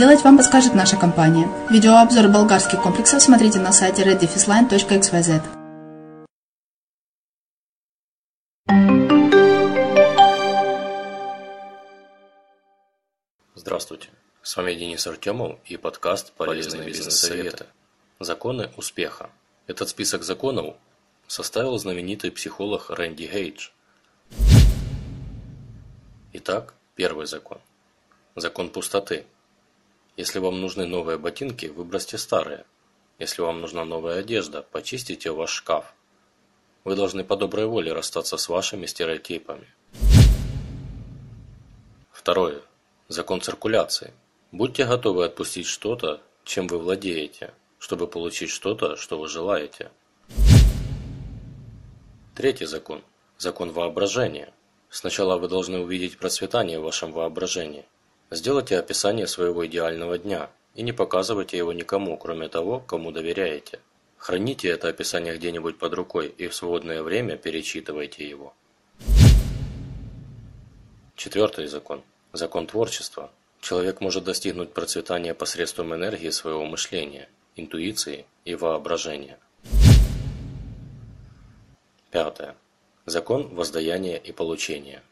вам подскажет наша компания. Видеообзор болгарских комплексов смотрите на сайте reddefisline.xyz. Здравствуйте. С вами Денис Артемов и подкаст «Полезные бизнес-советы». Законы успеха. Этот список законов составил знаменитый психолог Рэнди Гейдж. Итак, первый закон. Закон пустоты. Если вам нужны новые ботинки, выбросьте старые. Если вам нужна новая одежда, почистите ваш шкаф. Вы должны по доброй воле расстаться с вашими стереотипами. Второе. Закон циркуляции. Будьте готовы отпустить что-то, чем вы владеете, чтобы получить что-то, что вы желаете. Третий закон. Закон воображения. Сначала вы должны увидеть процветание в вашем воображении. Сделайте описание своего идеального дня и не показывайте его никому, кроме того, кому доверяете. Храните это описание где-нибудь под рукой и в свободное время перечитывайте его. Четвертый закон. Закон творчества. Человек может достигнуть процветания посредством энергии своего мышления, интуиции и воображения. Пятое. Закон воздаяния и получения.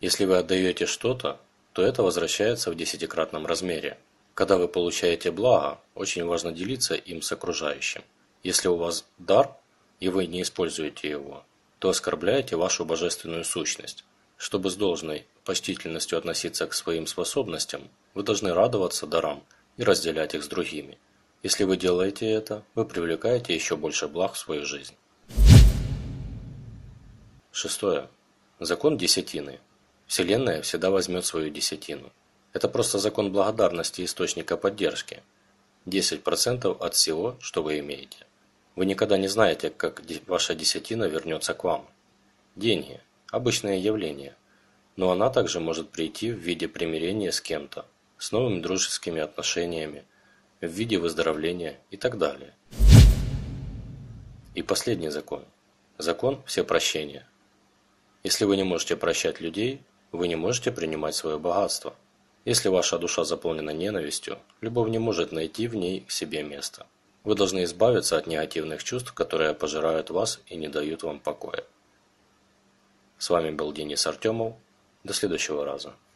Если вы отдаете что-то, то это возвращается в десятикратном размере. Когда вы получаете благо, очень важно делиться им с окружающим. Если у вас дар, и вы не используете его, то оскорбляете вашу божественную сущность. Чтобы с должной почтительностью относиться к своим способностям, вы должны радоваться дарам и разделять их с другими. Если вы делаете это, вы привлекаете еще больше благ в свою жизнь. Шестое. Закон десятины. Вселенная всегда возьмет свою десятину. Это просто закон благодарности источника поддержки. 10% от всего, что вы имеете. Вы никогда не знаете, как ваша десятина вернется к вам. Деньги – обычное явление, но она также может прийти в виде примирения с кем-то, с новыми дружескими отношениями, в виде выздоровления и так далее. И последний закон. Закон всепрощения. Если вы не можете прощать людей, вы не можете принимать свое богатство. Если ваша душа заполнена ненавистью, любовь не может найти в ней себе место. Вы должны избавиться от негативных чувств, которые пожирают вас и не дают вам покоя. С вами был Денис Артемов. До следующего раза.